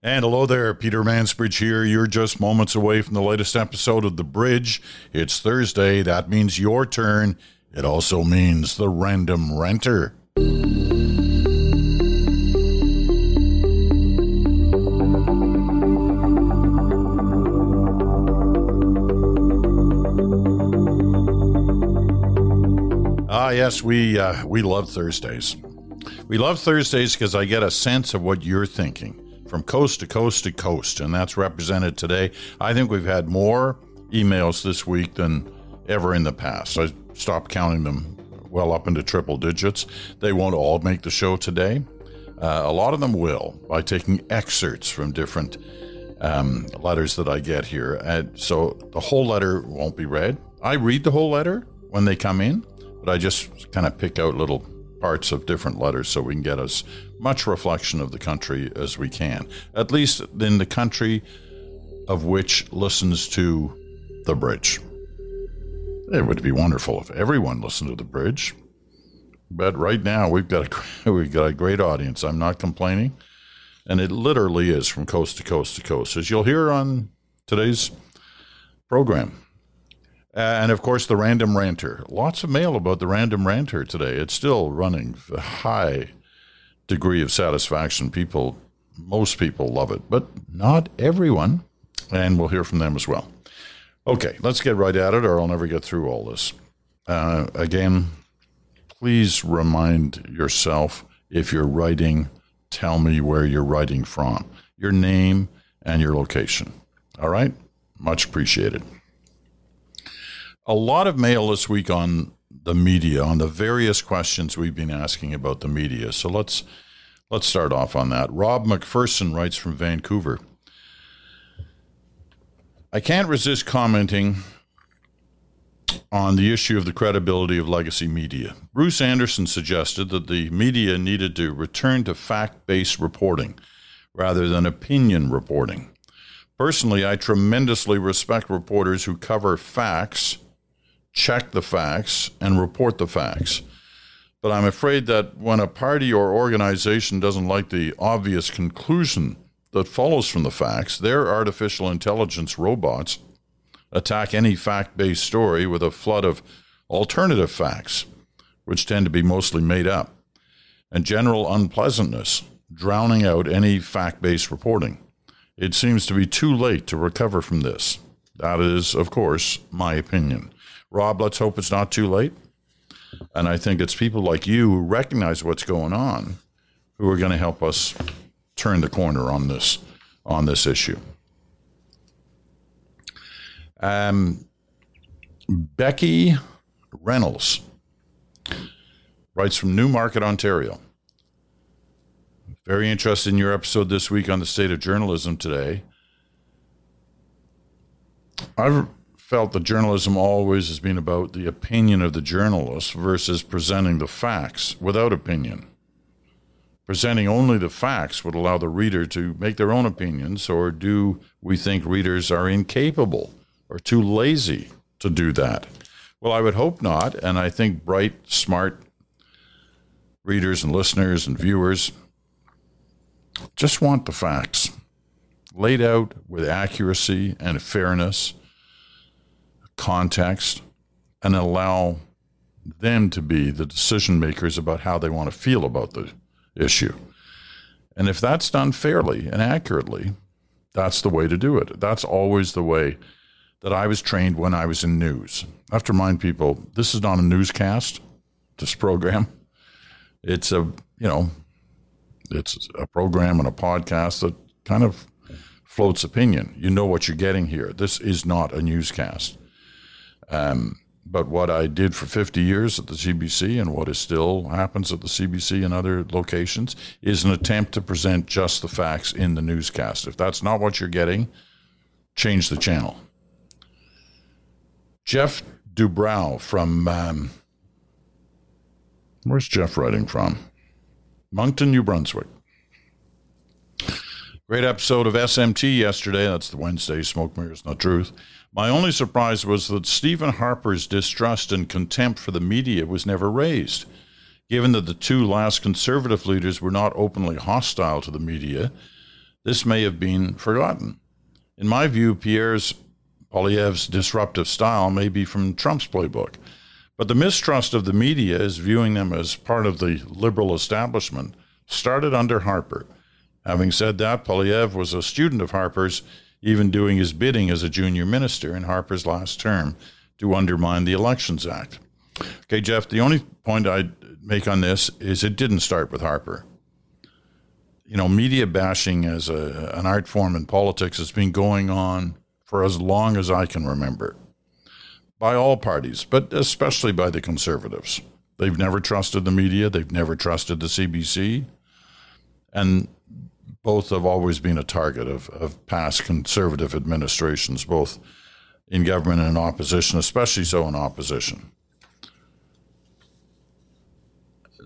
And hello there, Peter Mansbridge here. You're just moments away from the latest episode of The Bridge. It's Thursday. That means your turn. It also means the random ranter. Ah, yes, we uh, we love Thursdays. We love Thursdays because I get a sense of what you're thinking from coast to coast to coast, and that's represented today. I think we've had more emails this week than ever in the past. I stopped counting them well up into triple digits. They won't all make the show today. Uh, a lot of them will by taking excerpts from different um, letters that I get here. And so the whole letter won't be read. I read the whole letter when they come in, but I just kind of pick out little parts of different letters so we can get as much reflection of the country as we can, at least in the country of which listens to the bridge. It would be wonderful if everyone listened to the bridge. But right now we've got a we've got a great audience. I'm not complaining, and it literally is from coast to coast to coast, as you'll hear on today's program. And of course, the random ranter. Lots of mail about the random ranter today. It's still running a high degree of satisfaction. People, most people love it, but not everyone. And we'll hear from them as well. Okay, let's get right at it, or I'll never get through all this. Uh, again, please remind yourself if you're writing, tell me where you're writing from, your name and your location. All right? Much appreciated. A lot of mail this week on the media, on the various questions we've been asking about the media. So let's let's start off on that. Rob McPherson writes from Vancouver. I can't resist commenting on the issue of the credibility of legacy media. Bruce Anderson suggested that the media needed to return to fact based reporting rather than opinion reporting. Personally, I tremendously respect reporters who cover facts, check the facts, and report the facts. But I'm afraid that when a party or organization doesn't like the obvious conclusion that follows from the facts, their artificial intelligence robots attack any fact based story with a flood of alternative facts, which tend to be mostly made up, and general unpleasantness, drowning out any fact based reporting. It seems to be too late to recover from this. That is, of course, my opinion. Rob, let's hope it's not too late. And I think it's people like you who recognize what's going on who are going to help us turn the corner on this on this issue. Um, Becky Reynolds writes from Newmarket, Ontario. Very interested in your episode this week on the state of journalism today. I've felt that journalism always has been about the opinion of the journalist versus presenting the facts without opinion. Presenting only the facts would allow the reader to make their own opinions, or do we think readers are incapable or too lazy to do that? Well, I would hope not. And I think bright, smart readers and listeners and viewers just want the facts laid out with accuracy and fairness, context, and allow them to be the decision makers about how they want to feel about the issue. And if that's done fairly and accurately, that's the way to do it. That's always the way that I was trained when I was in news. I have to remind people this is not a newscast, this program. It's a, you know, it's a program and a podcast that kind of floats opinion. You know what you're getting here. This is not a newscast. Um, but what I did for 50 years at the CBC and what is still happens at the CBC and other locations is an attempt to present just the facts in the newscast. If that's not what you're getting, change the channel. Jeff Dubrow from, um, where's Jeff writing from? Moncton, New Brunswick. Great episode of SMT yesterday. That's the Wednesday Smoke Mirrors, Not Truth. My only surprise was that Stephen Harper's distrust and contempt for the media was never raised. Given that the two last conservative leaders were not openly hostile to the media, this may have been forgotten. In my view, Pierre's Poilievre's disruptive style may be from Trump's playbook. But the mistrust of the media as viewing them as part of the liberal establishment started under Harper. Having said that, Poilievre was a student of Harper's, even doing his bidding as a junior minister in Harper's last term to undermine the Elections Act. Okay, Jeff, the only point I'd make on this is it didn't start with Harper you know, media bashing as a, an art form in politics has been going on for as long as I can remember by all parties, but especially by the conservatives. They've never trusted the media, they've never trusted the CBC, and both have always been a target of, of past conservative administrations, both in government and in opposition, especially so in opposition.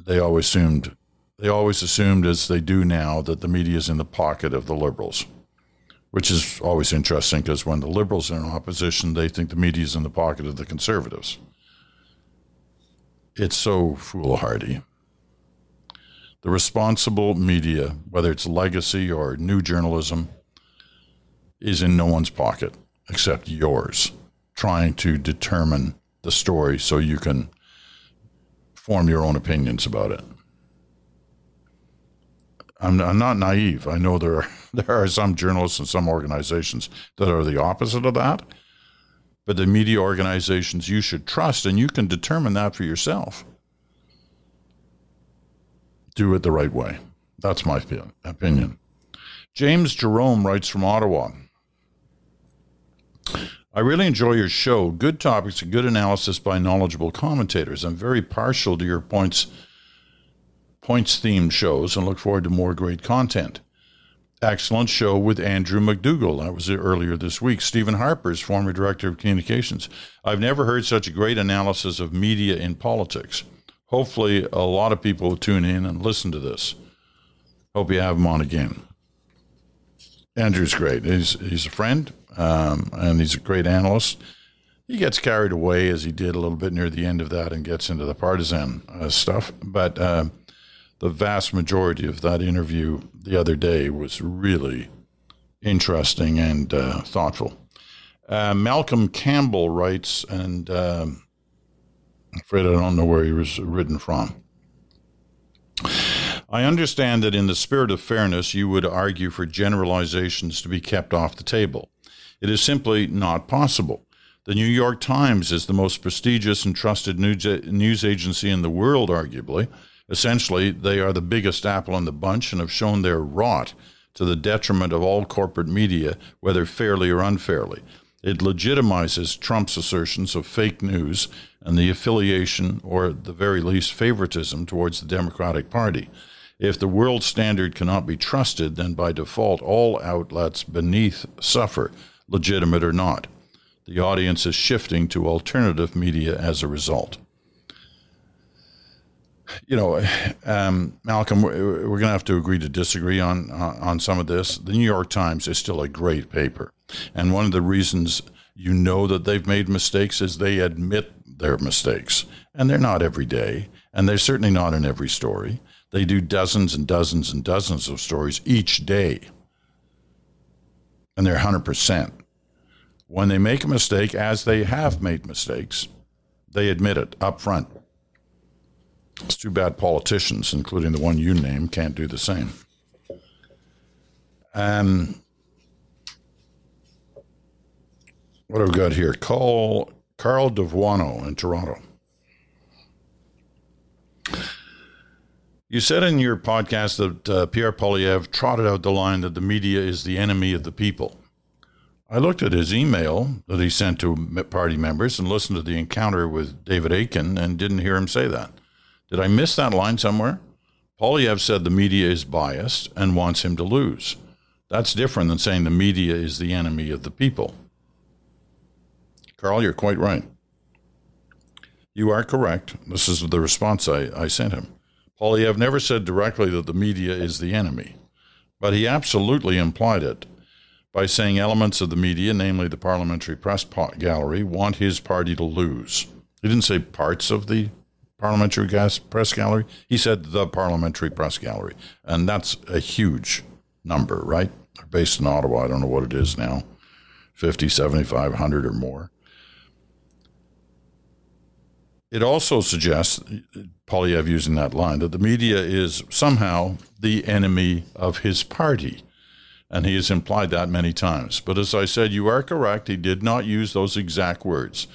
They always assumed they always assumed, as they do now, that the media is in the pocket of the liberals, which is always interesting because when the liberals are in opposition, they think the media is in the pocket of the conservatives. It's so foolhardy. The responsible media, whether it's legacy or new journalism, is in no one's pocket except yours, trying to determine the story so you can form your own opinions about it. I'm, I'm not naive. I know there are, there are some journalists and some organizations that are the opposite of that. But the media organizations you should trust, and you can determine that for yourself. Do it the right way. That's my opinion. James Jerome writes from Ottawa. I really enjoy your show. Good topics and good analysis by knowledgeable commentators. I'm very partial to your points points themed shows and look forward to more great content. Excellent show with Andrew McDougall. That was earlier this week. Stephen Harper's former director of communications. I've never heard such a great analysis of media in politics. Hopefully, a lot of people will tune in and listen to this. Hope you have him on again. Andrew's great. He's he's a friend, um, and he's a great analyst. He gets carried away as he did a little bit near the end of that, and gets into the partisan uh, stuff. But uh, the vast majority of that interview the other day was really interesting and uh, thoughtful. Uh, Malcolm Campbell writes, and um, I'm afraid I don't know where he was written from. I understand that in the spirit of fairness, you would argue for generalizations to be kept off the table. It is simply not possible. The New York Times is the most prestigious and trusted news agency in the world, arguably, Essentially, they are the biggest apple in the bunch and have shown their rot to the detriment of all corporate media, whether fairly or unfairly. It legitimizes Trump's assertions of fake news and the affiliation, or at the very least, favoritism towards the Democratic Party. If the world standard cannot be trusted, then by default, all outlets beneath suffer, legitimate or not. The audience is shifting to alternative media as a result you know, um, Malcolm, we're going to have to agree to disagree on on some of this. The New York Times is still a great paper, and one of the reasons you know that they've made mistakes is they admit their mistakes, and they're not every day, and they're certainly not in every story. They do dozens and dozens and dozens of stories each day, and they're hundred percent. When they make a mistake, as they have made mistakes, they admit it up front it's too bad politicians, including the one you name, can't do the same. Um, what have we got here? Carl, Carl Devuano in Toronto. You said in your podcast that uh, Pierre Poilievre trotted out the line that the media is the enemy of the people. I looked at his email that he sent to party members and listened to the encounter with David Akin and didn't hear him say that. Did I miss that line somewhere? Poilievre said the media is biased and wants him to lose. That's different than saying the media is the enemy of the people. Carl, you're quite right. You are correct. This is the response I, I sent him. Poilievre never said directly that the media is the enemy, but he absolutely implied it by saying elements of the media, namely the parliamentary press gallery, want his party to lose. He didn't say parts of the parliamentary press gallery. He said the parliamentary press gallery, and that's a huge number, right? They're based in Ottawa. I don't know what it is now 50, 75, 100 or more. It also suggests, Poilievre using that line, that the media is somehow the enemy of his party. And he has implied that many times. But as I said, you are correct. He did not use those exact words.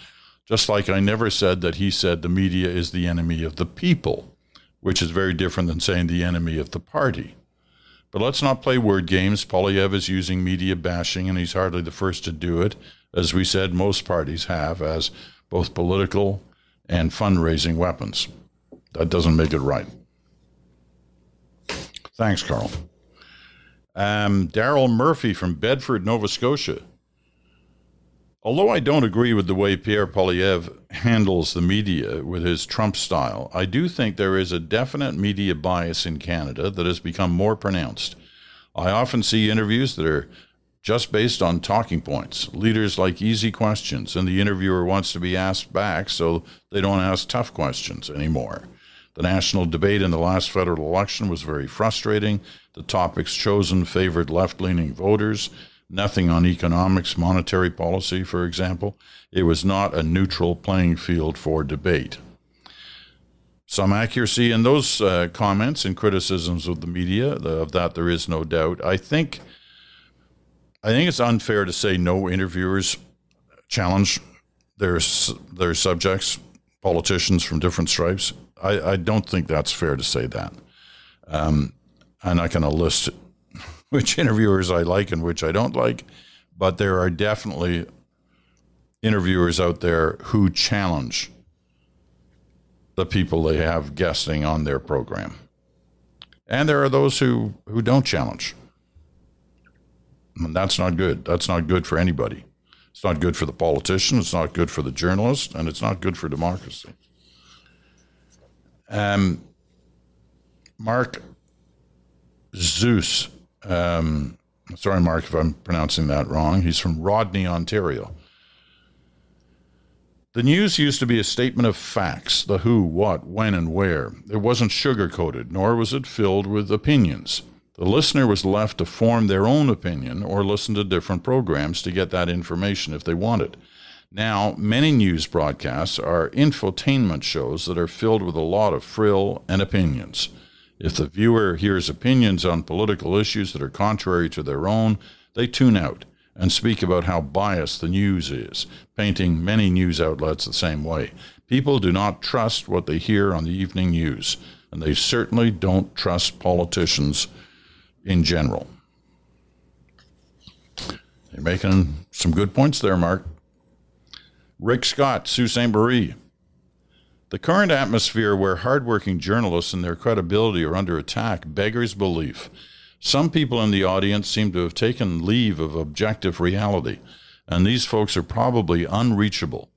Just like I never said that he said the media is the enemy of the people, which is very different than saying the enemy of the party. But let's not play word games. Poilievre is using media bashing, and he's hardly the first to do it. As we said, most parties have as both political and fundraising weapons. That doesn't make it right. Thanks, Carl. Um, Daryl Murphy from Bedford, Nova Scotia. Although I don't agree with the way Pierre Poilievre handles the media with his Trump style, I do think there is a definite media bias in Canada that has become more pronounced. I often see interviews that are just based on talking points. Leaders like easy questions, and the interviewer wants to be asked back so they don't ask tough questions anymore. The national debate in the last federal election was very frustrating. The topics chosen favored left leaning voters, nothing on economics, monetary policy, for example. It was not a neutral playing field for debate. Some accuracy in those uh, comments and criticisms of the media, of that there is no doubt. I think I think it's unfair to say no interviewers challenge their their subjects, politicians from different stripes. I, I don't think that's fair to say that. Um, I'm not going to list which interviewers I like and which I don't like, but there are definitely interviewers out there who challenge the people they have guesting on their program. And there are those who, who don't challenge. And that's not good. That's not good for anybody. It's not good for the politician. It's not good for the journalist, and it's not good for democracy. Um, Mark Zeus. Um, sorry, Mark, if I'm pronouncing that wrong. He's from Rodney, Ontario. The news used to be a statement of facts the who, what, when, and where. It wasn't sugar coated, nor was it filled with opinions. The listener was left to form their own opinion or listen to different programs to get that information if they wanted. Now, many news broadcasts are infotainment shows that are filled with a lot of frill and opinions. If the viewer hears opinions on political issues that are contrary to their own, they tune out and speak about how biased the news is, painting many news outlets the same way. People do not trust what they hear on the evening news, and they certainly don't trust politicians in general. You're making some good points there, Mark. Rick Scott, Sault Ste. Marie. The current atmosphere where hardworking journalists and their credibility are under attack beggars belief. Some people in the audience seem to have taken leave of objective reality, and these folks are probably unreachable.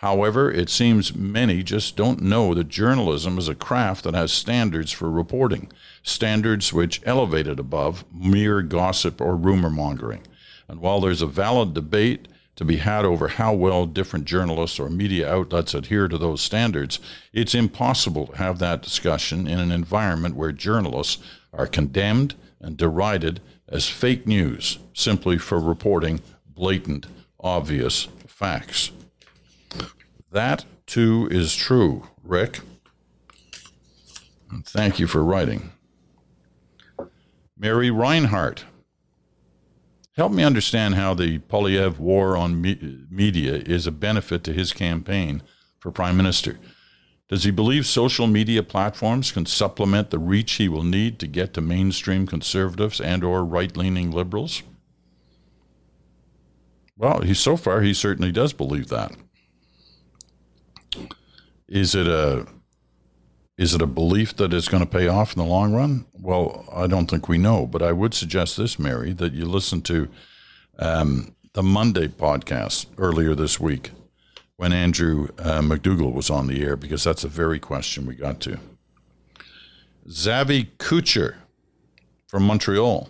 However, it seems many just don't know that journalism is a craft that has standards for reporting, standards which elevate it above mere gossip or rumor mongering. And while there's a valid debate to be had over how well different journalists or media outlets adhere to those standards, it's impossible to have that discussion in an environment where journalists are condemned and derided as fake news simply for reporting blatant, obvious facts. That too is true, Rick. And thank you for writing. Mary Reinhardt. Help me understand how the Poilievre war on me- media is a benefit to his campaign for prime minister. Does he believe social media platforms can supplement the reach he will need to get to mainstream conservatives and or right-leaning liberals? Well, he so far he certainly does believe that. Is it a is it a belief that it's going to pay off in the long run? Well, I don't think we know, but I would suggest this, Mary, that you listen to um, the Monday podcast earlier this week when Andrew uh, McDougall was on the air, because that's a very question we got to. Zavi Kucher from Montreal.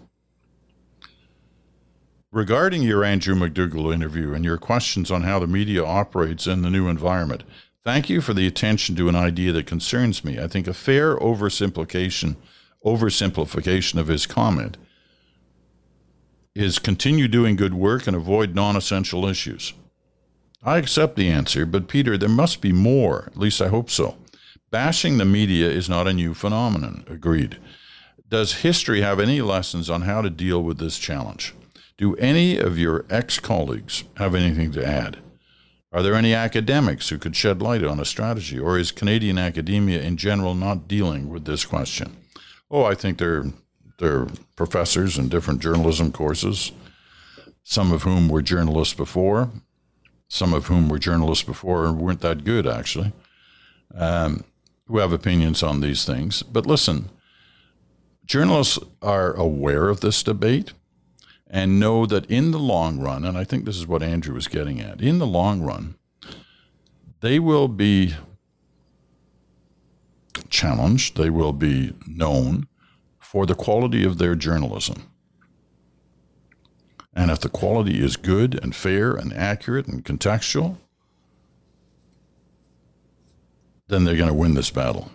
Regarding your Andrew McDougall interview and your questions on how the media operates in the new environment, Thank you for the attention to an idea that concerns me. I think a fair oversimplification oversimplification of his comment is continue doing good work and avoid non essential issues. I accept the answer, but Peter, there must be more. At least I hope so. Bashing the media is not a new phenomenon. Agreed. Does history have any lessons on how to deal with this challenge? Do any of your ex colleagues have anything to add? Are there any academics who could shed light on a strategy, or is Canadian academia in general not dealing with this question? Oh, I think they're, they're professors in different journalism courses, some of whom were journalists before, some of whom were journalists before and weren't that good, actually, um, who have opinions on these things. But listen, journalists are aware of this debate and know that in the long run, and I think this is what Andrew was getting at, in the long run, they will be challenged, they will be known for the quality of their journalism. And if the quality is good and fair and accurate and contextual, then they're going to win this battle.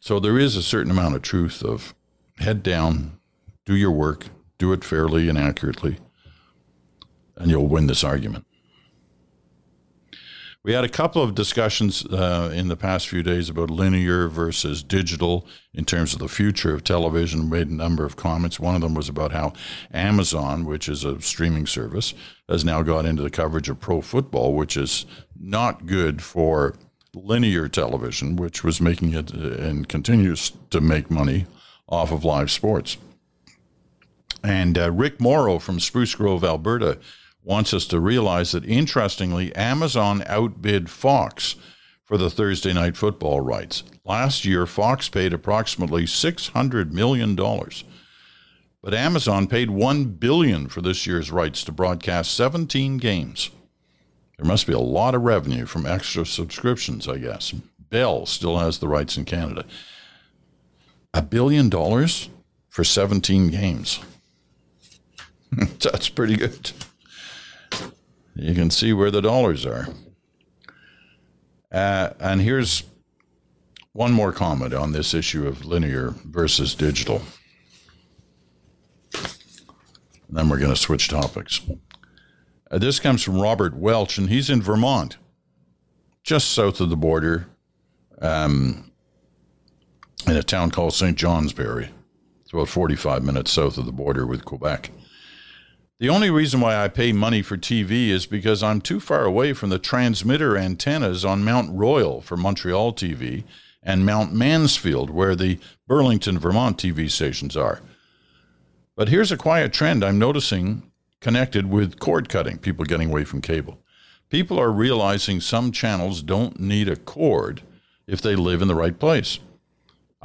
So there is a certain amount of truth of head down, do your work, do it fairly and accurately, and you'll win this argument. We had a couple of discussions uh, in the past few days about linear versus digital in terms of the future of television. We made a number of comments. One of them was about how Amazon, which is a streaming service, has now got into the coverage of pro football, which is not good for linear television, which was making it uh, and continues to make money off of live sports. And uh, Rick Morrow from Spruce Grove, Alberta, wants us to realize that interestingly, Amazon outbid Fox for the Thursday night football rights. Last year, Fox paid approximately $600 million. But Amazon paid 1 billion for this year's rights to broadcast 17 games. There must be a lot of revenue from extra subscriptions, I guess. Bell still has the rights in Canada. A billion dollars for 17 games. That's pretty good. You can see where the dollars are. Uh, and here's one more comment on this issue of linear versus digital. And then we're going to switch topics. Uh, this comes from Robert Welch, and he's in Vermont, just south of the border, um, in a town called St. Johnsbury. It's about 45 minutes south of the border with Quebec. The only reason why I pay money for TV is because I'm too far away from the transmitter antennas on Mount Royal for Montreal TV and Mount Mansfield, where the Burlington, Vermont TV stations are. But here's a quiet trend I'm noticing connected with cord cutting, people getting away from cable. People are realizing some channels don't need a cord if they live in the right place.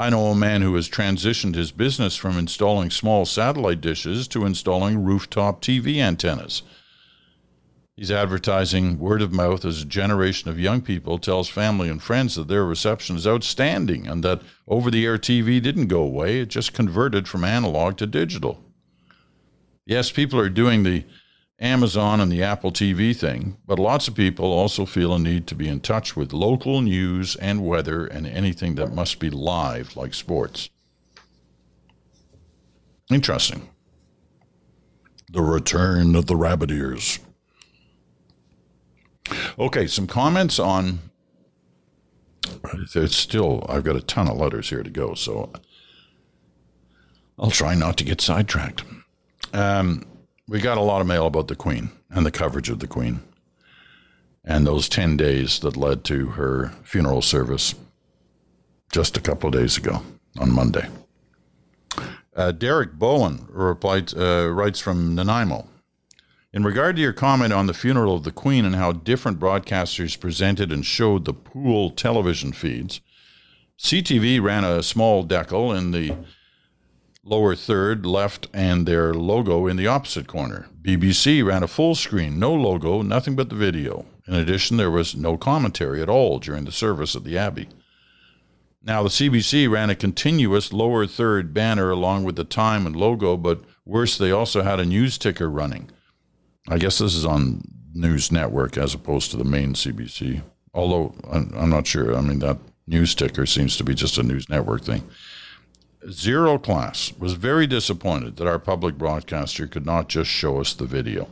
I know a man who has transitioned his business from installing small satellite dishes to installing rooftop TV antennas. He's advertising word of mouth as a generation of young people tells family and friends that their reception is outstanding and that over the air TV didn't go away, it just converted from analog to digital. Yes, people are doing the Amazon and the Apple TV thing, but lots of people also feel a need to be in touch with local news and weather and anything that must be live, like sports. Interesting. The return of the rabbit ears. Okay, some comments on. It's still, I've got a ton of letters here to go, so I'll try not to get sidetracked. Um, we got a lot of mail about the Queen and the coverage of the Queen and those 10 days that led to her funeral service just a couple of days ago on Monday. Uh, Derek Bowen replied, uh, writes from Nanaimo. In regard to your comment on the funeral of the Queen and how different broadcasters presented and showed the pool television feeds, CTV ran a small decal in the lower third left and their logo in the opposite corner. BBC ran a full screen, no logo, nothing but the video. In addition, there was no commentary at all during the service at the Abbey. Now, the CBC ran a continuous lower third banner along with the time and logo, but worse, they also had a news ticker running. I guess this is on News Network as opposed to the main CBC. Although I'm not sure. I mean, that news ticker seems to be just a News Network thing. Zero Class was very disappointed that our public broadcaster could not just show us the video.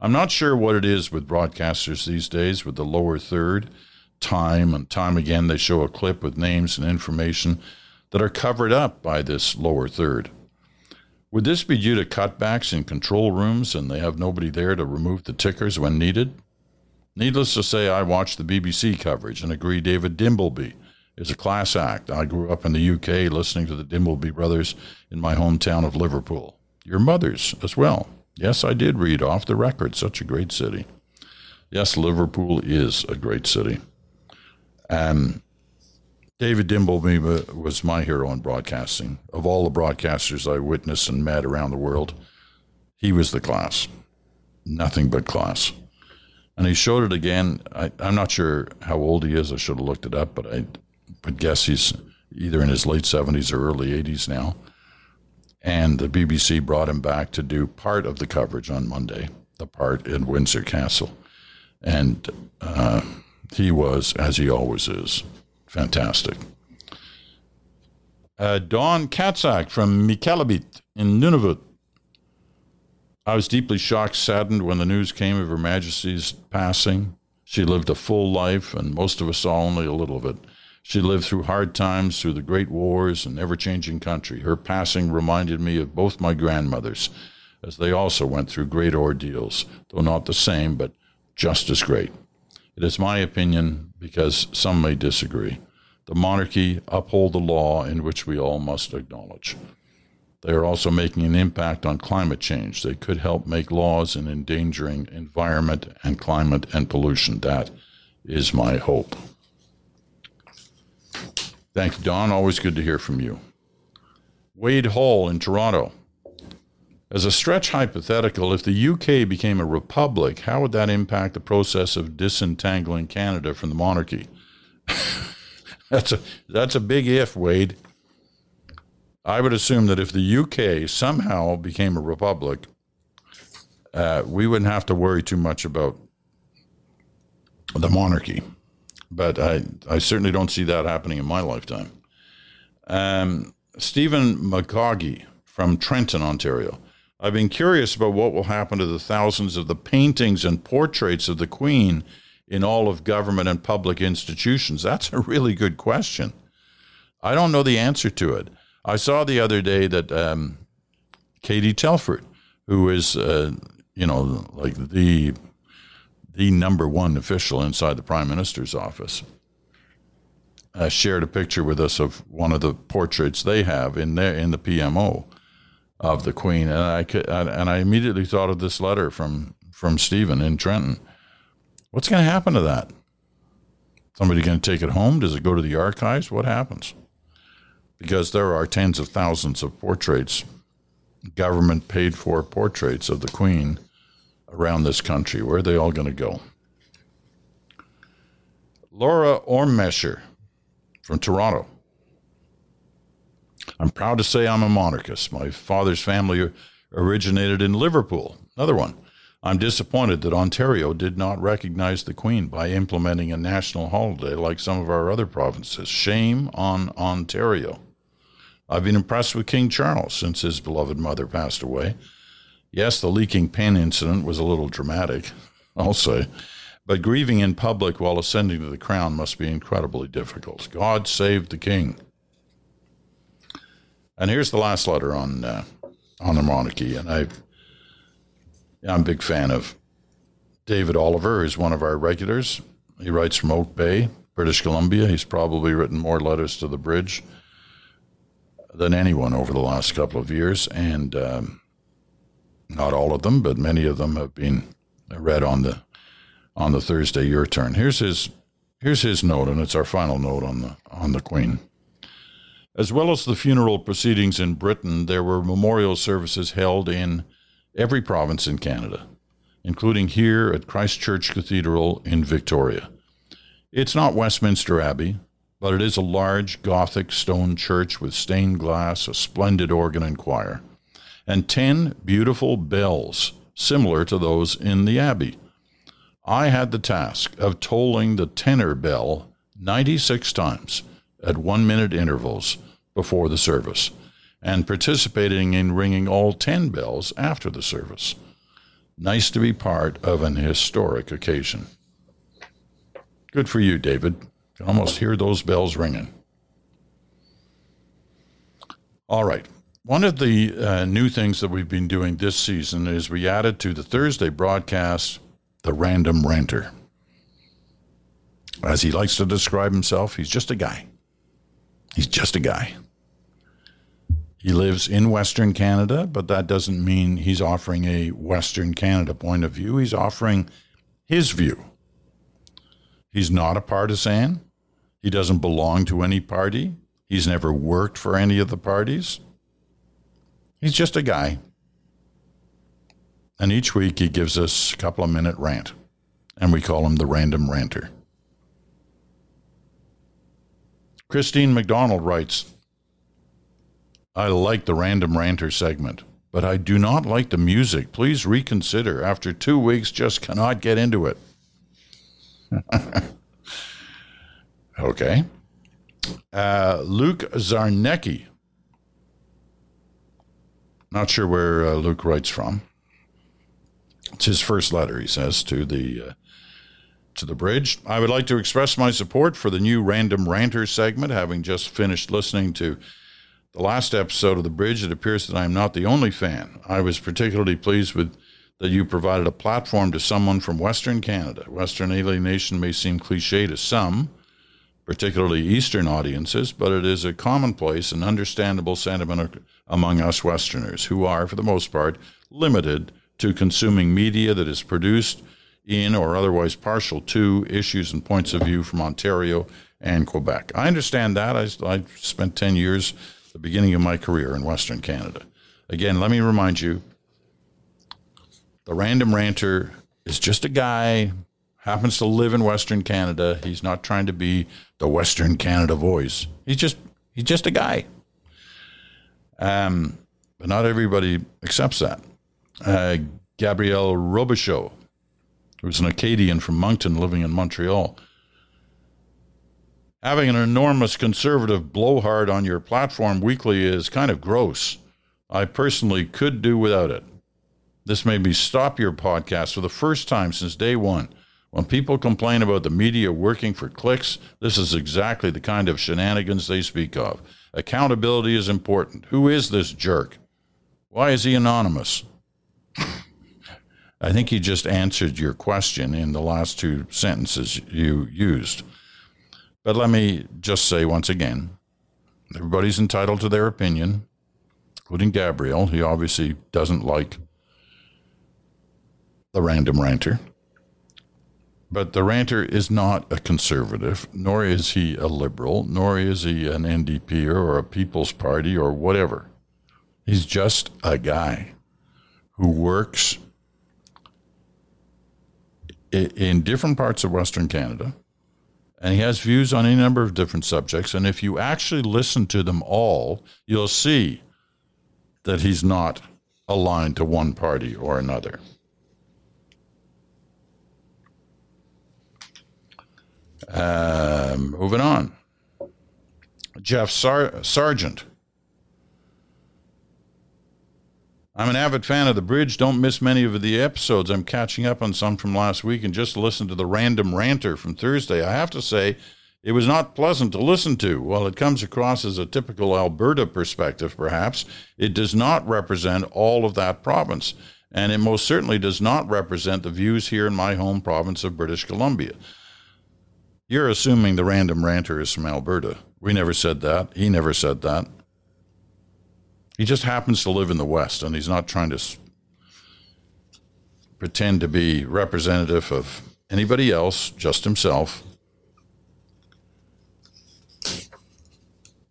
I'm not sure what it is with broadcasters these days with the lower third. Time and time again, they show a clip with names and information that are covered up by this lower third. Would this be due to cutbacks in control rooms and they have nobody there to remove the tickers when needed? Needless to say, I watched the BBC coverage and agree David Dimbleby is a class act. I grew up in the UK listening to the Dimbleby brothers in my hometown of Liverpool. Your mother's as well. Yes, I did read off the record. Such a great city. Yes, Liverpool is a great city. And David Dimbleby was my hero in broadcasting. Of all the broadcasters I witnessed and met around the world, he was the class. Nothing but class. And he showed it again. I, am not sure how old he is. I should have looked it up, but I would guess he's either in his late 70s or early 80s now. And the BBC brought him back to do part of the coverage on Monday, the part in Windsor Castle. And uh, he was, as he always is, fantastic. Uh, Dawn Katzak from Mikalabit in Nunavut. I was deeply shocked, saddened when the news came of Her Majesty's passing. She lived a full life, and most of us saw only a little of it. She lived through hard times, through the great wars and ever changing country. Her passing reminded me of both my grandmothers, as they also went through great ordeals, though not the same, but just as great. It is my opinion, because some may disagree. The monarchy uphold the law in which we all must acknowledge. They are also making an impact on climate change. They could help make laws in endangering environment and climate and pollution. That is my hope. Thank you, Don. Always good to hear from you. Wade Hall in Toronto. As a stretch hypothetical, if the UK became a republic, how would that impact the process of disentangling Canada from the monarchy? that's a that's a big if, Wade. I would assume that if the UK somehow became a republic, uh, we wouldn't have to worry too much about the monarchy but I, I certainly don't see that happening in my lifetime. Um, Stephen McCoggy from Trenton, Ontario. I've been curious about what will happen to the thousands of the paintings and portraits of the Queen in all of government and public institutions. That's a really good question. I don't know the answer to it. I saw the other day that um, Katie Telford, who is, uh, you know, like the the number one official inside the prime minister's office, uh, shared a picture with us of one of the portraits they have in there in the PMO of the Queen, and I could, and I immediately thought of this letter from from Stephen in Trenton. What's going to happen to that? Somebody going to take it home? Does it go to the archives? What happens? Because there are tens of thousands of portraits, government paid for portraits of the Queen around this country. Where are they all going to go? Laura Ormesher from Toronto. I'm proud to say I'm a monarchist. My father's family originated in Liverpool. Another one. I'm disappointed that Ontario did not recognize the Queen by implementing a national holiday like some of our other provinces. Shame on Ontario. I've been impressed with King Charles since his beloved mother passed away. Yes, the leaking pen incident was a little dramatic, I'll say, but grieving in public while ascending to the crown must be incredibly difficult. God save the king. And here's the last letter on uh, on the monarchy, and I I'm a big fan of David Oliver, who's one of our regulars. He writes from Oak Bay, British Columbia. He's probably written more letters to the bridge than anyone over the last couple of years, and um, not all of them, but many of them have been read on the on the Thursday your turn. Here's his here's his note, and it's our final note on the on the Queen. As well as the funeral proceedings in Britain, there were memorial services held in every province in Canada, including here at Christ Church Cathedral in Victoria. It's not Westminster Abbey, but it is a large Gothic stone church with stained glass, a splendid organ and choir and 10 beautiful bells, similar to those in the Abbey. I had the task of tolling the tenor bell 96 times at one minute intervals before the service. and participating in ringing all 10 bells after the service. Nice to be part of an historic occasion. Good for you, David. Can almost hear those bells ringing. All right. One of the uh, new things that we've been doing this season is we added to the Thursday broadcast the random ranter. As he likes to describe himself, he's just a guy. He's just a guy. He lives in Western Canada, but that doesn't mean he's offering a Western Canada point of view. He's offering his view. He's not a partisan. He doesn't belong to any party. He's never worked for any of the parties. He's just a guy. And each week he gives us a couple of minute rant, and we call him the random ranter. Christine McDonald writes I like the random ranter segment, but I do not like the music. Please reconsider. After two weeks, just cannot get into it. okay. Uh, Luke Zarnecki. Not sure where uh, Luke writes from. It's his first letter, he says, to the uh, to the bridge. I would like to express my support for the new Random Ranter segment, having just finished listening to the last episode of The Bridge, it appears that I am not the only fan. I was particularly pleased with that you provided a platform to someone from Western Canada. Western alienation may seem cliche to some, particularly Eastern audiences, but it is a commonplace and understandable sentiment among us Westerners, who are, for the most part, limited to consuming media that is produced in or otherwise partial to issues and points of view from Ontario and Quebec. I understand that. I, I spent 10 years the beginning of my career in Western Canada. Again, let me remind you the random ranter is just a guy, happens to live in Western Canada. He's not trying to be the Western Canada voice. He's just he's just a guy. Um, but not everybody accepts that. Uh, Gabrielle Robichaud, who's an Acadian from Moncton living in Montreal, having an enormous conservative blowhard on your platform weekly is kind of gross. I personally could do without it. This made me stop your podcast for the first time since day one. When people complain about the media working for clicks, this is exactly the kind of shenanigans they speak of. Accountability is important. Who is this jerk? Why is he anonymous? I think he just answered your question in the last two sentences you used. But let me just say once again everybody's entitled to their opinion, including Gabriel. He obviously doesn't like the random ranter. But the ranter is not a conservative, nor is he a liberal, nor is he an NDP or a People's Party or whatever. He's just a guy who works in different parts of Western Canada and he has views on any number of different subjects. And if you actually listen to them all, you'll see that he's not aligned to one party or another. Um, moving on. Jeff Sar- Sargent I'm an avid fan of The Bridge. Don't miss many of the episodes. I'm catching up on some from last week and just listened to the random ranter from Thursday. I have to say, it was not pleasant to listen to. While it comes across as a typical Alberta perspective, perhaps, it does not represent all of that province. And it most certainly does not represent the views here in my home province of British Columbia. You're assuming the random ranter is from Alberta. We never said that. He never said that. He just happens to live in the West, and he's not trying to s- pretend to be representative of anybody else, just himself.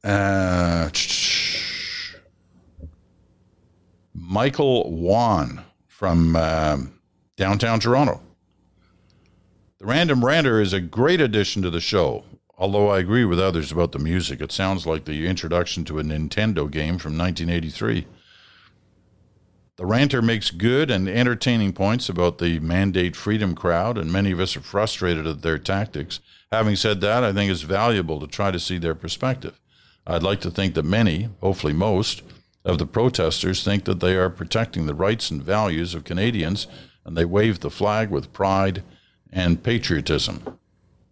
Uh, Michael Wan from um, downtown Toronto. The Random Ranter is a great addition to the show. Although I agree with others about the music, it sounds like the introduction to a Nintendo game from 1983. The ranter makes good and entertaining points about the mandate freedom crowd, and many of us are frustrated at their tactics. Having said that, I think it's valuable to try to see their perspective. I'd like to think that many, hopefully most, of the protesters think that they are protecting the rights and values of Canadians, and they wave the flag with pride and patriotism.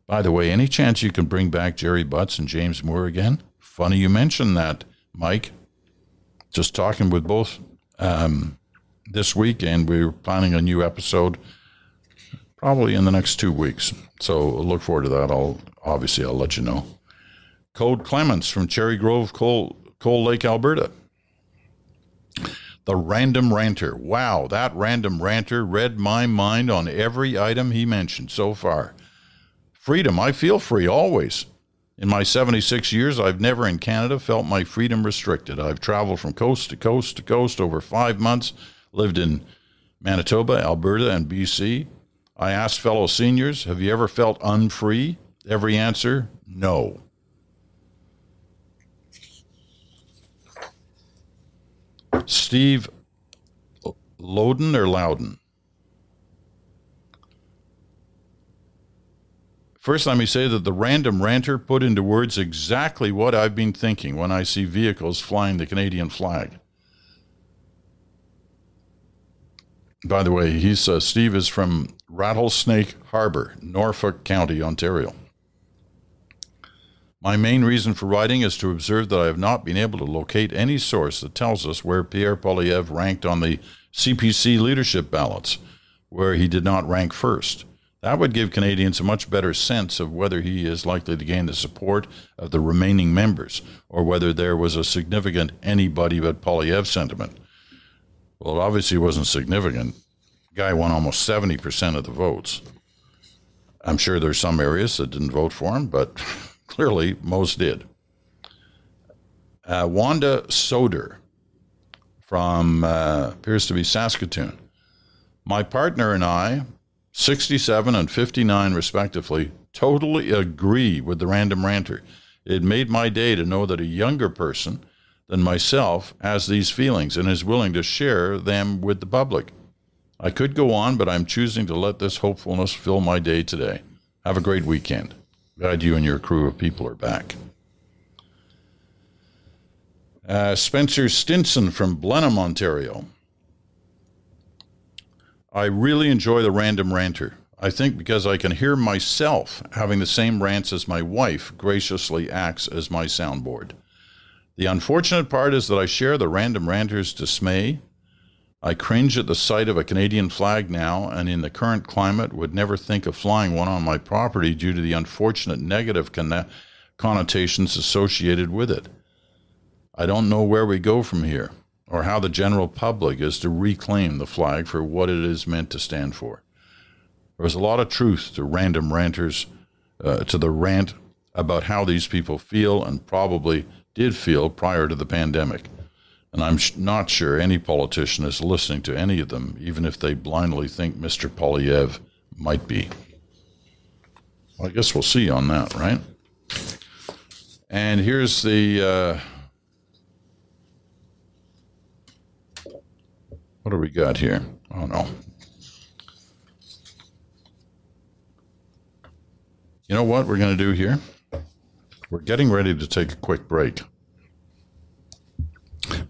By the way, any chance you can bring back Gerry Butts and James Moore again? Funny you mentioned that, Mike. Just talking with both um, this week, and we're planning a new episode probably in the next two weeks. So look forward to that. I'll obviously I'll let you know. Code Clements from Cherry Grove, Cold, Cold Lake, Alberta. The random ranter. Wow, that random ranter read my mind on every item he mentioned so far. Freedom. I feel free always. In my 76 years, I've never in Canada felt my freedom restricted. I've traveled from coast to coast to coast over five months, lived in Manitoba, Alberta, and BC. I asked fellow seniors, Have you ever felt unfree? Every answer, no. Steve Loden or Loudon? First, let me say that the random ranter put into words exactly what I've been thinking when I see vehicles flying the Canadian flag. By the way, he's uh, Steve is from Rattlesnake Harbor, Norfolk County, Ontario. My main reason for writing is to observe that I have not been able to locate any source that tells us where Pierre Poilievre ranked on the CPC leadership ballots, where he did not rank first. That would give Canadians a much better sense of whether he is likely to gain the support of the remaining members or whether there was a significant anybody but Poilievre sentiment. Well, it obviously wasn't significant. The guy won almost 70% of the votes. I'm sure there's some areas that didn't vote for him, but clearly most did. Uh, Wanda Soder from uh, appears to be Saskatoon. My partner and I, 67 and 59 respectively, totally agree with the random ranter. It made my day to know that a younger person than myself has these feelings and is willing to share them with the public. I could go on, but I'm choosing to let this hopefulness fill my day today. Have a great weekend. Glad you and your crew of people are back. Uh, Spencer Stinson from Blenheim, Ontario. I really enjoy the random ranter. I think because I can hear myself having the same rants as my wife graciously acts as my soundboard. The unfortunate part is that I share the random ranter's dismay I cringe at the sight of a Canadian flag now, and in the current climate would never think of flying one on my property due to the unfortunate negative con- connotations associated with it. I don't know where we go from here, or how the general public is to reclaim the flag for what it is meant to stand for. There was a lot of truth to random ranters, uh, to the rant about how these people feel and probably did feel prior to the pandemic. And I'm not sure any politician is listening to any of them, even if they blindly think Mr. Poilievre might be. Well, I guess we'll see on that, right? And here's the. Uh, what do we got here? Oh, no. You know what we're going to do here? We're getting ready to take a quick break.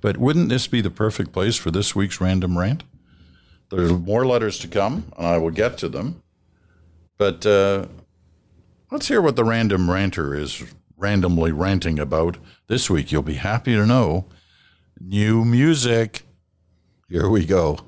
But wouldn't this be the perfect place for this week's random rant? There's more letters to come, and I will get to them. But uh, let's hear what the random ranter is randomly ranting about this week. You'll be happy to know new music. Here we go.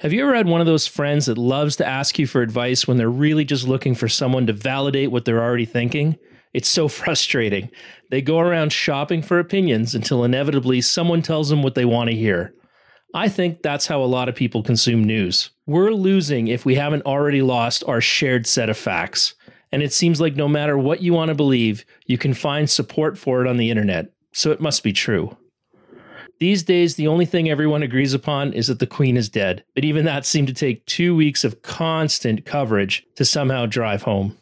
Have you ever had one of those friends that loves to ask you for advice when they're really just looking for someone to validate what they're already thinking? It's so frustrating. They go around shopping for opinions until inevitably someone tells them what they want to hear. I think that's how a lot of people consume news. We're losing if we haven't already lost our shared set of facts. And it seems like no matter what you want to believe, you can find support for it on the internet. So it must be true. These days, the only thing everyone agrees upon is that the Queen is dead, but even that seemed to take two weeks of constant coverage to somehow drive home.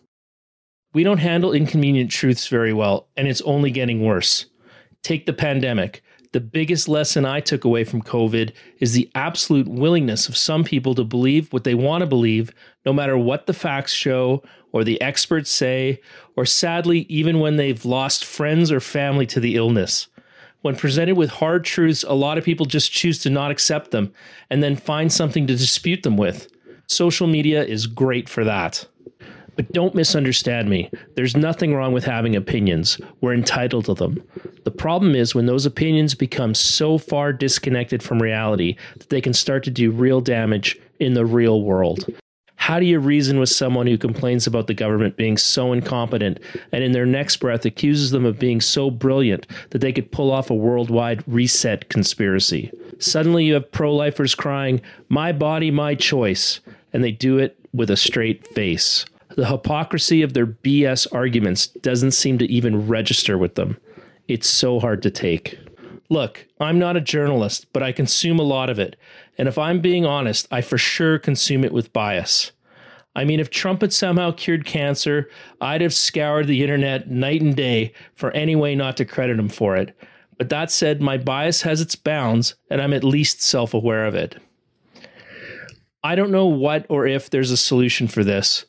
We don't handle inconvenient truths very well, and it's only getting worse. Take the pandemic. The biggest lesson I took away from COVID is the absolute willingness of some people to believe what they want to believe, no matter what the facts show or the experts say, or sadly, even when they've lost friends or family to the illness. When presented with hard truths, a lot of people just choose to not accept them and then find something to dispute them with. Social media is great for that. But don't misunderstand me. There's nothing wrong with having opinions. We're entitled to them. The problem is when those opinions become so far disconnected from reality that they can start to do real damage in the real world. How do you reason with someone who complains about the government being so incompetent and in their next breath accuses them of being so brilliant that they could pull off a worldwide reset conspiracy? Suddenly you have pro lifers crying, My body, my choice, and they do it with a straight face. The hypocrisy of their BS arguments doesn't seem to even register with them. It's so hard to take. Look, I'm not a journalist, but I consume a lot of it. And if I'm being honest, I for sure consume it with bias. I mean, if Trump had somehow cured cancer, I'd have scoured the internet night and day for any way not to credit him for it. But that said, my bias has its bounds, and I'm at least self aware of it. I don't know what or if there's a solution for this,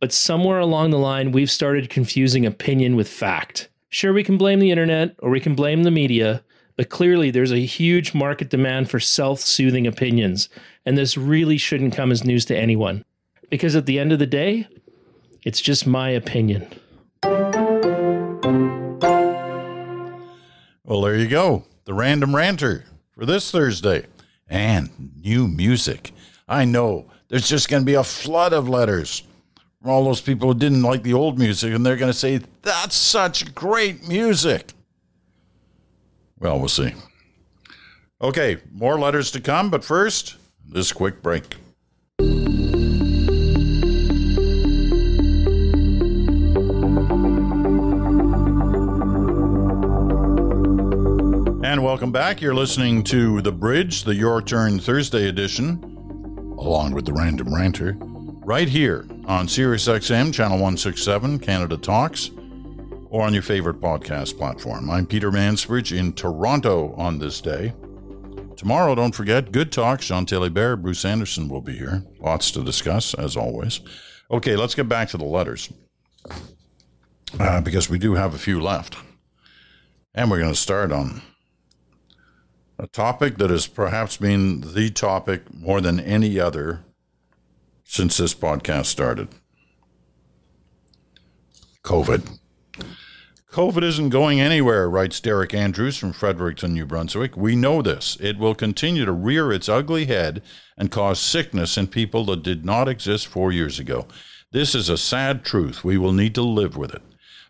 but somewhere along the line, we've started confusing opinion with fact. Sure, we can blame the internet or we can blame the media, but clearly there's a huge market demand for self soothing opinions, and this really shouldn't come as news to anyone. Because at the end of the day, it's just my opinion. Well, there you go. The Random Ranter for this Thursday. And new music. I know there's just going to be a flood of letters from all those people who didn't like the old music, and they're going to say, That's such great music. Well, we'll see. Okay, more letters to come, but first, this quick break. And welcome back. You're listening to The Bridge, the Your Turn Thursday edition, along with the Random Ranter, right here on SiriusXM, Channel 167, Canada Talks, or on your favorite podcast platform. I'm Peter Mansbridge in Toronto on this day. Tomorrow, don't forget, Good Talks. Chantal Hébert, Bruce Anderson will be here. Lots to discuss, as always. Okay, let's get back to the letters uh, because we do have a few left. And we're going to start on a topic that has perhaps been the topic more than any other since this podcast started COVID. COVID isn't going anywhere, writes Derek Andrews from Fredericton, New Brunswick. We know this. It will continue to rear its ugly head and cause sickness in people that did not exist four years ago. This is a sad truth. We will need to live with it.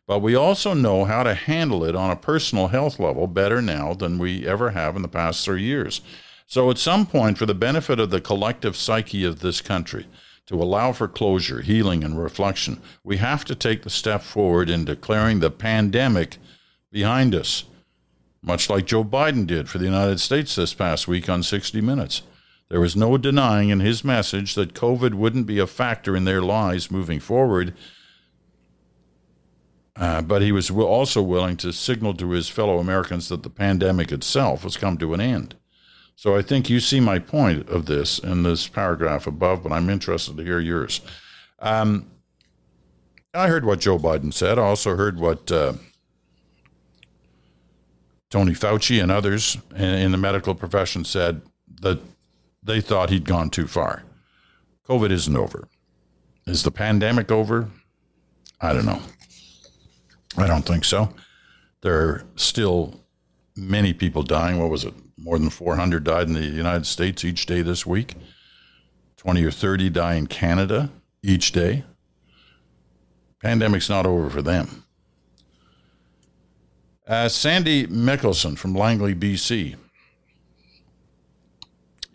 But we also know how to handle it on a personal health level better now than we ever have in the past three years. So, at some point, for the benefit of the collective psyche of this country, to allow for closure, healing, and reflection, we have to take the step forward in declaring the pandemic behind us, much like Joe Biden did for the United States this past week on 60 Minutes. There was no denying in his message that COVID wouldn't be a factor in their lives moving forward uh, but he was also willing to signal to his fellow Americans that the pandemic itself has come to an end. So I think you see my point of this in this paragraph above, but I'm interested to hear yours. Um, I heard what Joe Biden said. I also heard what uh, Tony Fauci and others in the medical profession said that they thought he'd gone too far. COVID isn't over. Is the pandemic over? I don't know. I don't think so. There are still many people dying. What was it? More than 400 died in the United States each day this week. 20 or 30 die in Canada each day. Pandemic's not over for them. Uh, Sandy Mickelson from Langley, BC.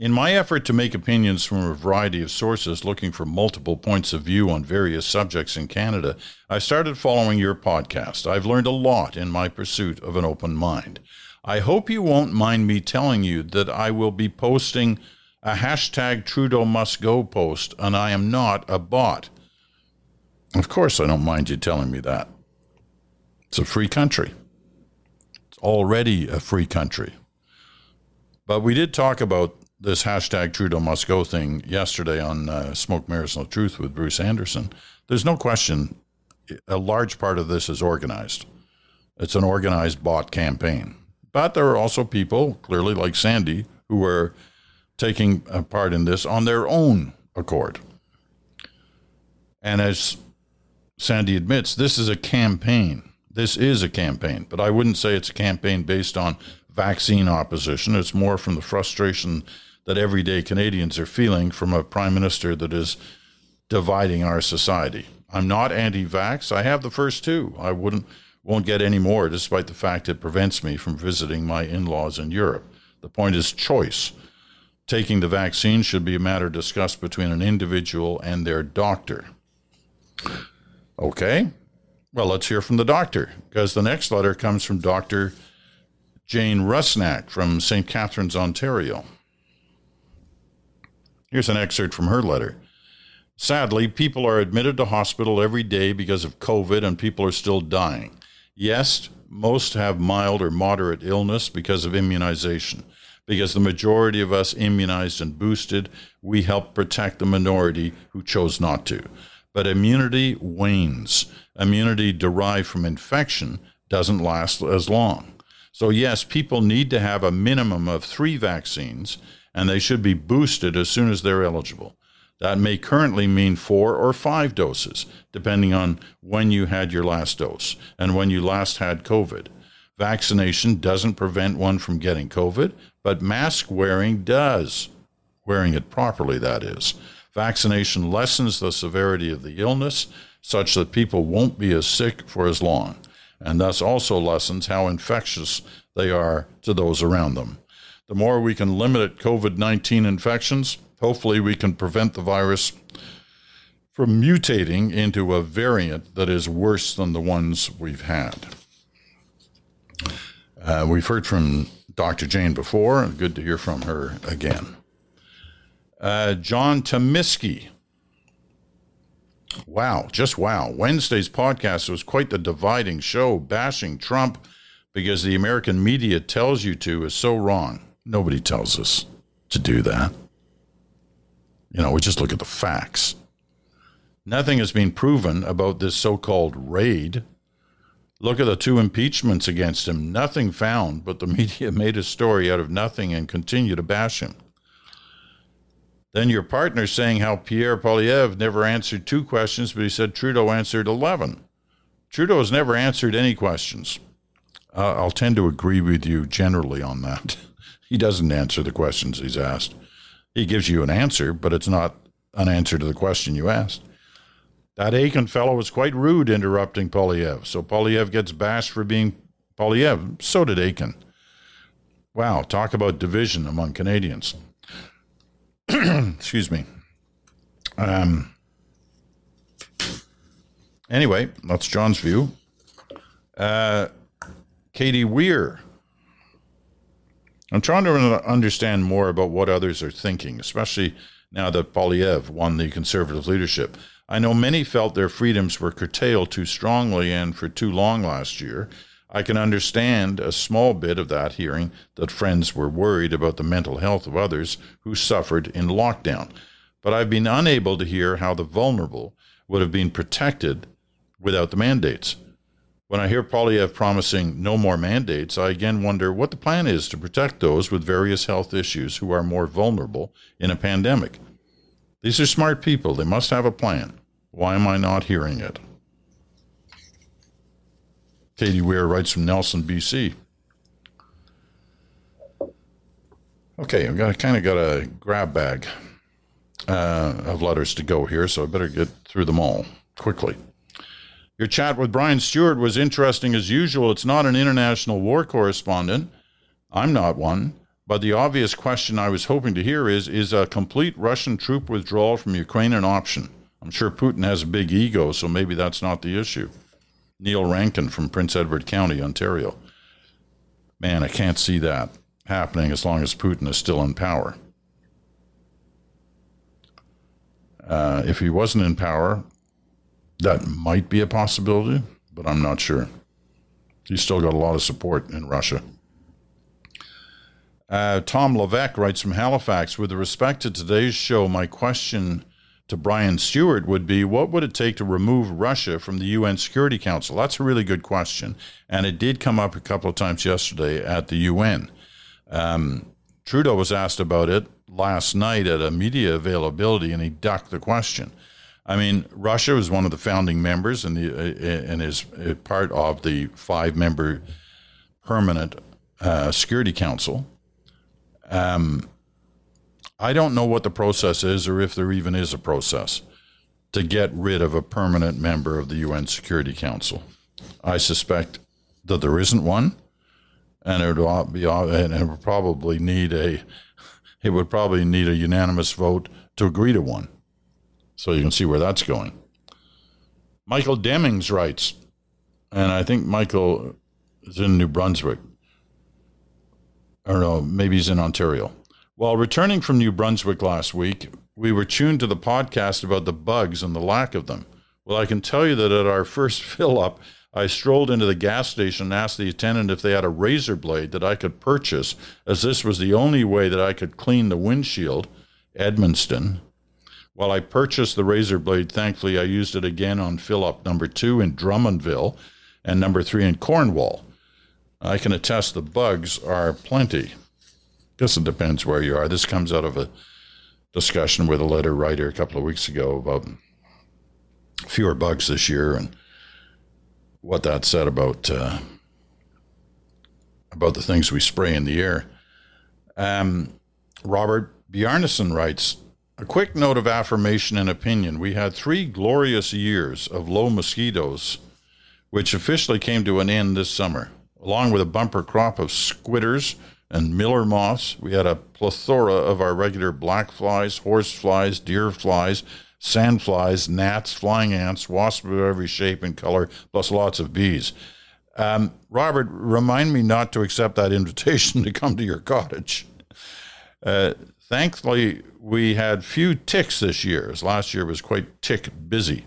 In my effort to make opinions from a variety of sources looking for multiple points of view on various subjects in Canada, I started following your podcast. I've learned a lot in my pursuit of an open mind. I hope you won't mind me telling you that I will be posting a hashtag Trudeau must go post, and I am not a bot. Of course, I don't mind you telling me that. It's a free country. It's already a free country. But we did talk about this hashtag Trudeau must go thing yesterday on uh, Smoke Mirrors No Truth with Bruce Anderson, there's no question a large part of this is organized. It's an organized bot campaign. But there are also people, clearly like Sandy, who are taking part in this on their own accord. And as Sandy admits, this is a campaign. This is a campaign, but I wouldn't say it's a campaign based on vaccine opposition. It's more from the frustration that everyday Canadians are feeling from a prime minister that is dividing our society. I'm not anti-vax. I have the first two. I wouldn't won't get any more despite the fact it prevents me from visiting my in-laws in Europe. The point is choice. Taking the vaccine should be a matter discussed between an individual and their doctor. Okay. Well, let's hear from the doctor because the next letter comes from Dr. Jane Rusnak from St. Catharines, Ontario. Here's an excerpt from her letter. Sadly, people are admitted to hospital every day because of COVID and people are still dying. Yes, most have mild or moderate illness because of immunization. Because the majority of us immunized and boosted, we help protect the minority who chose not to. But immunity wanes. Immunity derived from infection doesn't last as long. So, yes, people need to have a minimum of three vaccines, and they should be boosted as soon as they're eligible. That may currently mean four or five doses, depending on when you had your last dose and when you last had COVID. Vaccination doesn't prevent one from getting COVID, but mask wearing does. Wearing it properly, that is. Vaccination lessens the severity of the illness such that people won't be as sick for as long, and thus also lessens how infectious they are to those around them. The more we can limit COVID 19 infections, hopefully we can prevent the virus from mutating into a variant that is worse than the ones we've had. Uh, we've heard from Dr. Jane before, good to hear from her again. Uh, John Tomiski. Wow, just wow. Wednesday's podcast was quite the dividing show, bashing Trump because the American media tells you to is so wrong. Nobody tells us to do that. You know, we just look at the facts. Nothing has been proven about this so called raid. Look at the two impeachments against him. Nothing found, but the media made a story out of nothing and continue to bash him. Then your partner saying how Pierre Poilievre never answered two questions, but he said Trudeau answered 11. Trudeau has never answered any questions. Uh, I'll tend to agree with you generally on that. he doesn't answer the questions he's asked. He gives you an answer, but it's not an answer to the question you asked. That Akin fellow was quite rude interrupting Poilievre, So Poilievre gets bashed for being Poilievre. So did Akin. Wow, talk about division among Canadians. Excuse me. Um, anyway, that's John's view. Uh, Katie Weir I'm trying to understand more about what others are thinking, especially now that Poilievre won the conservative leadership. I know many felt their freedoms were curtailed too strongly and for too long last year. I can understand a small bit of that hearing that friends were worried about the mental health of others who suffered in lockdown. But I've been unable to hear how the vulnerable would have been protected without the mandates. When I hear Poilievre promising no more mandates, I again wonder what the plan is to protect those with various health issues who are more vulnerable in a pandemic. These are smart people. They must have a plan. Why am I not hearing it? Katie Weir writes from Nelson, BC. Okay, I've got kind of got a grab bag uh, of letters to go here, so I better get through them all quickly. Your chat with Brian Stewart was interesting as usual. It's not an international war correspondent. I'm not one. But the obvious question I was hoping to hear is Is a complete Russian troop withdrawal from Ukraine an option? I'm sure Putin has a big ego, so maybe that's not the issue. Neil Rankin from Prince Edward County, Ontario. Man, I can't see that happening as long as Putin is still in power. Uh, if he wasn't in power, that might be a possibility, but I'm not sure. He's still got a lot of support in Russia. Uh, Tom Levesque writes from Halifax With respect to today's show, my question to Brian Stewart would be what would it take to remove Russia from the UN Security Council? That's a really good question. And it did come up a couple of times yesterday at the UN. Um, Trudeau was asked about it last night at a media availability, and he ducked the question. I mean, Russia was one of the founding members and, the, uh, and is part of the five member permanent uh, Security Council. Um, I don't know what the process is or if there even is a process to get rid of a permanent member of the UN Security Council. I suspect that there isn't one, and it would be and it would probably need a it would probably need a unanimous vote to agree to one. So you can see where that's going. Michael Demings writes, and I think Michael is in New Brunswick. I don't know, maybe he's in Ontario. While returning from New Brunswick last week, we were tuned to the podcast about the bugs and the lack of them. Well, I can tell you that at our first fill up, I strolled into the gas station and asked the attendant if they had a razor blade that I could purchase, as this was the only way that I could clean the windshield, Edmundston. While I purchased the razor blade, thankfully I used it again on fill up number two in Drummondville and number three in Cornwall. I can attest the bugs are plenty. Guess it depends where you are. This comes out of a discussion with a letter writer a couple of weeks ago about fewer bugs this year and what that said about uh, about the things we spray in the air. Um, Robert Bjarnason writes a quick note of affirmation and opinion. We had three glorious years of low mosquitoes, which officially came to an end this summer, along with a bumper crop of squitters and miller moths. We had a plethora of our regular black flies, horse flies, deer flies, sand flies, gnats, flying ants, wasps of every shape and color, plus lots of bees. Um, Robert, remind me not to accept that invitation to come to your cottage. Uh, thankfully, we had few ticks this year, as last year was quite tick busy.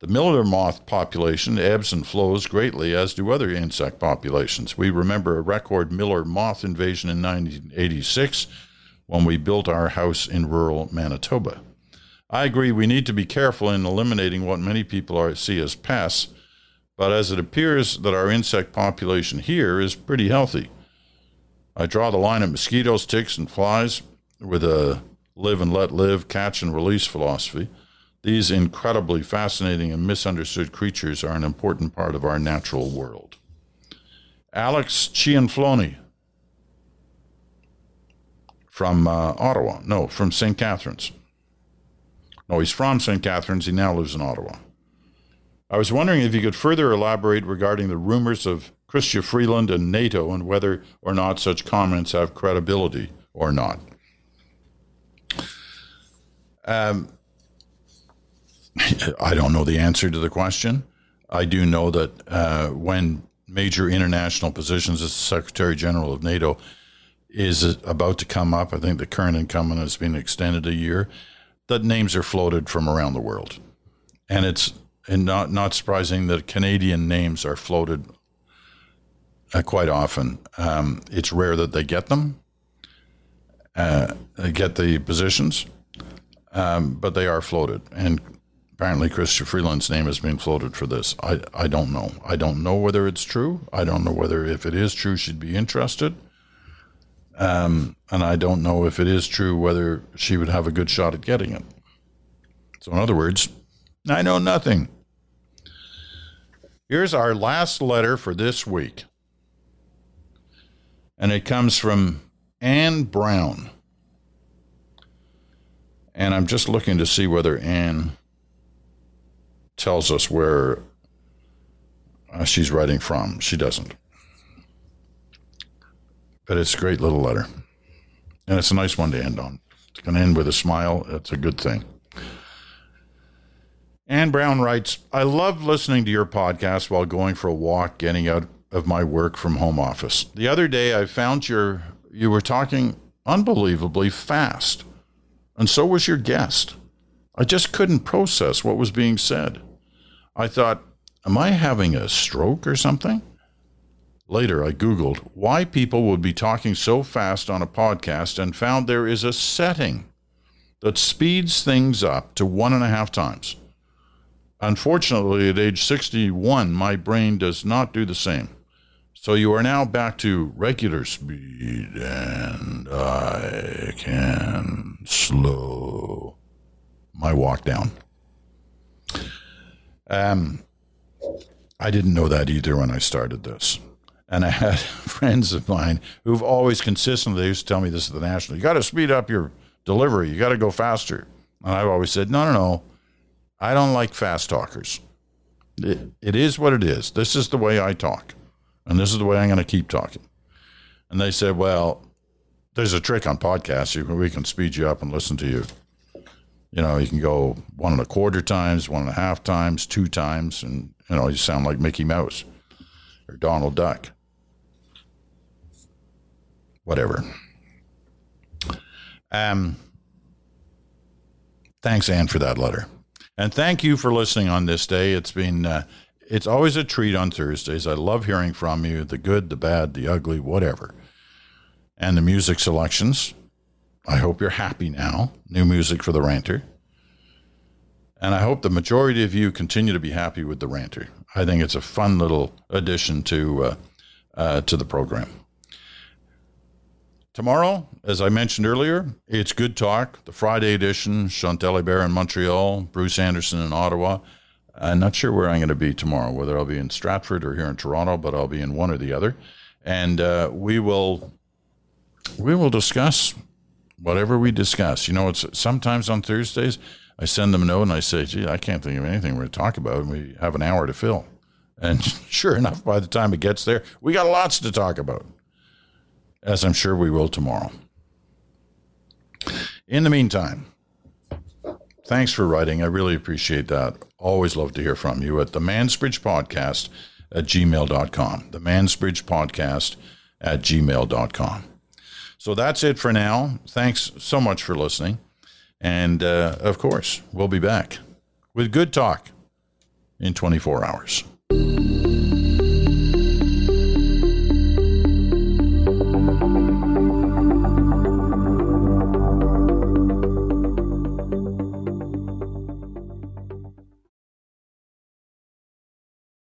The miller moth population ebbs and flows greatly, as do other insect populations. We remember a record miller moth invasion in 1986 when we built our house in rural Manitoba. I agree we need to be careful in eliminating what many people are, see as pests, but as it appears that our insect population here is pretty healthy. I draw the line at mosquitoes, ticks, and flies with a live and let live, catch and release philosophy. These incredibly fascinating and misunderstood creatures are an important part of our natural world. Alex Cianfloni from uh, Ottawa, no, from St. Catharines. No, he's from St. Catharines. He now lives in Ottawa. I was wondering if you could further elaborate regarding the rumors of Chrystia Freeland and NATO and whether or not such comments have credibility or not. Um, I don't know the answer to the question. I do know that uh, when major international positions as Secretary General of NATO is about to come up, I think the current incumbent has been extended a year that names are floated from around the world, and it's and not not surprising that Canadian names are floated uh, quite often. Um, it's rare that they get them, uh, get the positions, um, but they are floated, and apparently Chrystia Freeland's name has been floated for this. I I don't know. I don't know whether it's true. I don't know whether if it is true she'd be interested. Um, and I don't know if it is true whether she would have a good shot at getting it. So, in other words, I know nothing. Here's our last letter for this week. And it comes from Anne Brown. And I'm just looking to see whether Anne tells us where uh, she's writing from. She doesn't. But it's a great little letter. And it's a nice one to end on. It's going to end with a smile. That's a good thing. Anne Brown writes I love listening to your podcast while going for a walk, getting out of my work from home office. The other day, I found your you were talking unbelievably fast, and so was your guest. I just couldn't process what was being said. I thought, Am I having a stroke or something? Later, I Googled why people would be talking so fast on a podcast and found there is a setting that speeds things up to one and a half times. Unfortunately, at age 61, my brain does not do the same. So you are now back to regular speed, and I can slow my walk down. Um, I didn't know that either when I started this. And I had friends of mine who've always consistently used to tell me this at the national. You got to speed up your delivery. You got to go faster. And I've always said, no, no, no. I don't like fast talkers. It, it is what it is. This is the way I talk, and this is the way I'm going to keep talking. And they said, well, there's a trick on podcasts. We can speed you up and listen to you. You know, you can go one and a quarter times, one and a half times, two times, and you know, you sound like Mickey Mouse or Donald Duck. Whatever. Um, thanks, Anne, for that letter. And thank you for listening on this day. It's been, uh, it's always a treat on Thursdays. I love hearing from you the good, the bad, the ugly, whatever. And the music selections. I hope you're happy now. New music for the ranter. And I hope the majority of you continue to be happy with the ranter. I think it's a fun little addition to uh, uh, to the program. Tomorrow, as I mentioned earlier, it's Good Talk, the Friday edition. Chantal Hébert in Montreal, Bruce Anderson in Ottawa. I'm not sure where I'm going to be tomorrow, whether I'll be in Stratford or here in Toronto, but I'll be in one or the other. And uh, we will we will discuss whatever we discuss. You know, it's sometimes on Thursdays I send them a note and I say, "Gee, I can't think of anything we're to talk about." And we have an hour to fill. And sure enough, by the time it gets there, we got lots to talk about as I'm sure we will tomorrow. In the meantime, thanks for writing. I really appreciate that. Always love to hear from you at the Mansbridge Podcast at gmail.com. The Mansbridge Podcast at gmail.com. So that's it for now. Thanks so much for listening. And uh, of course, we'll be back with good talk in 24 hours.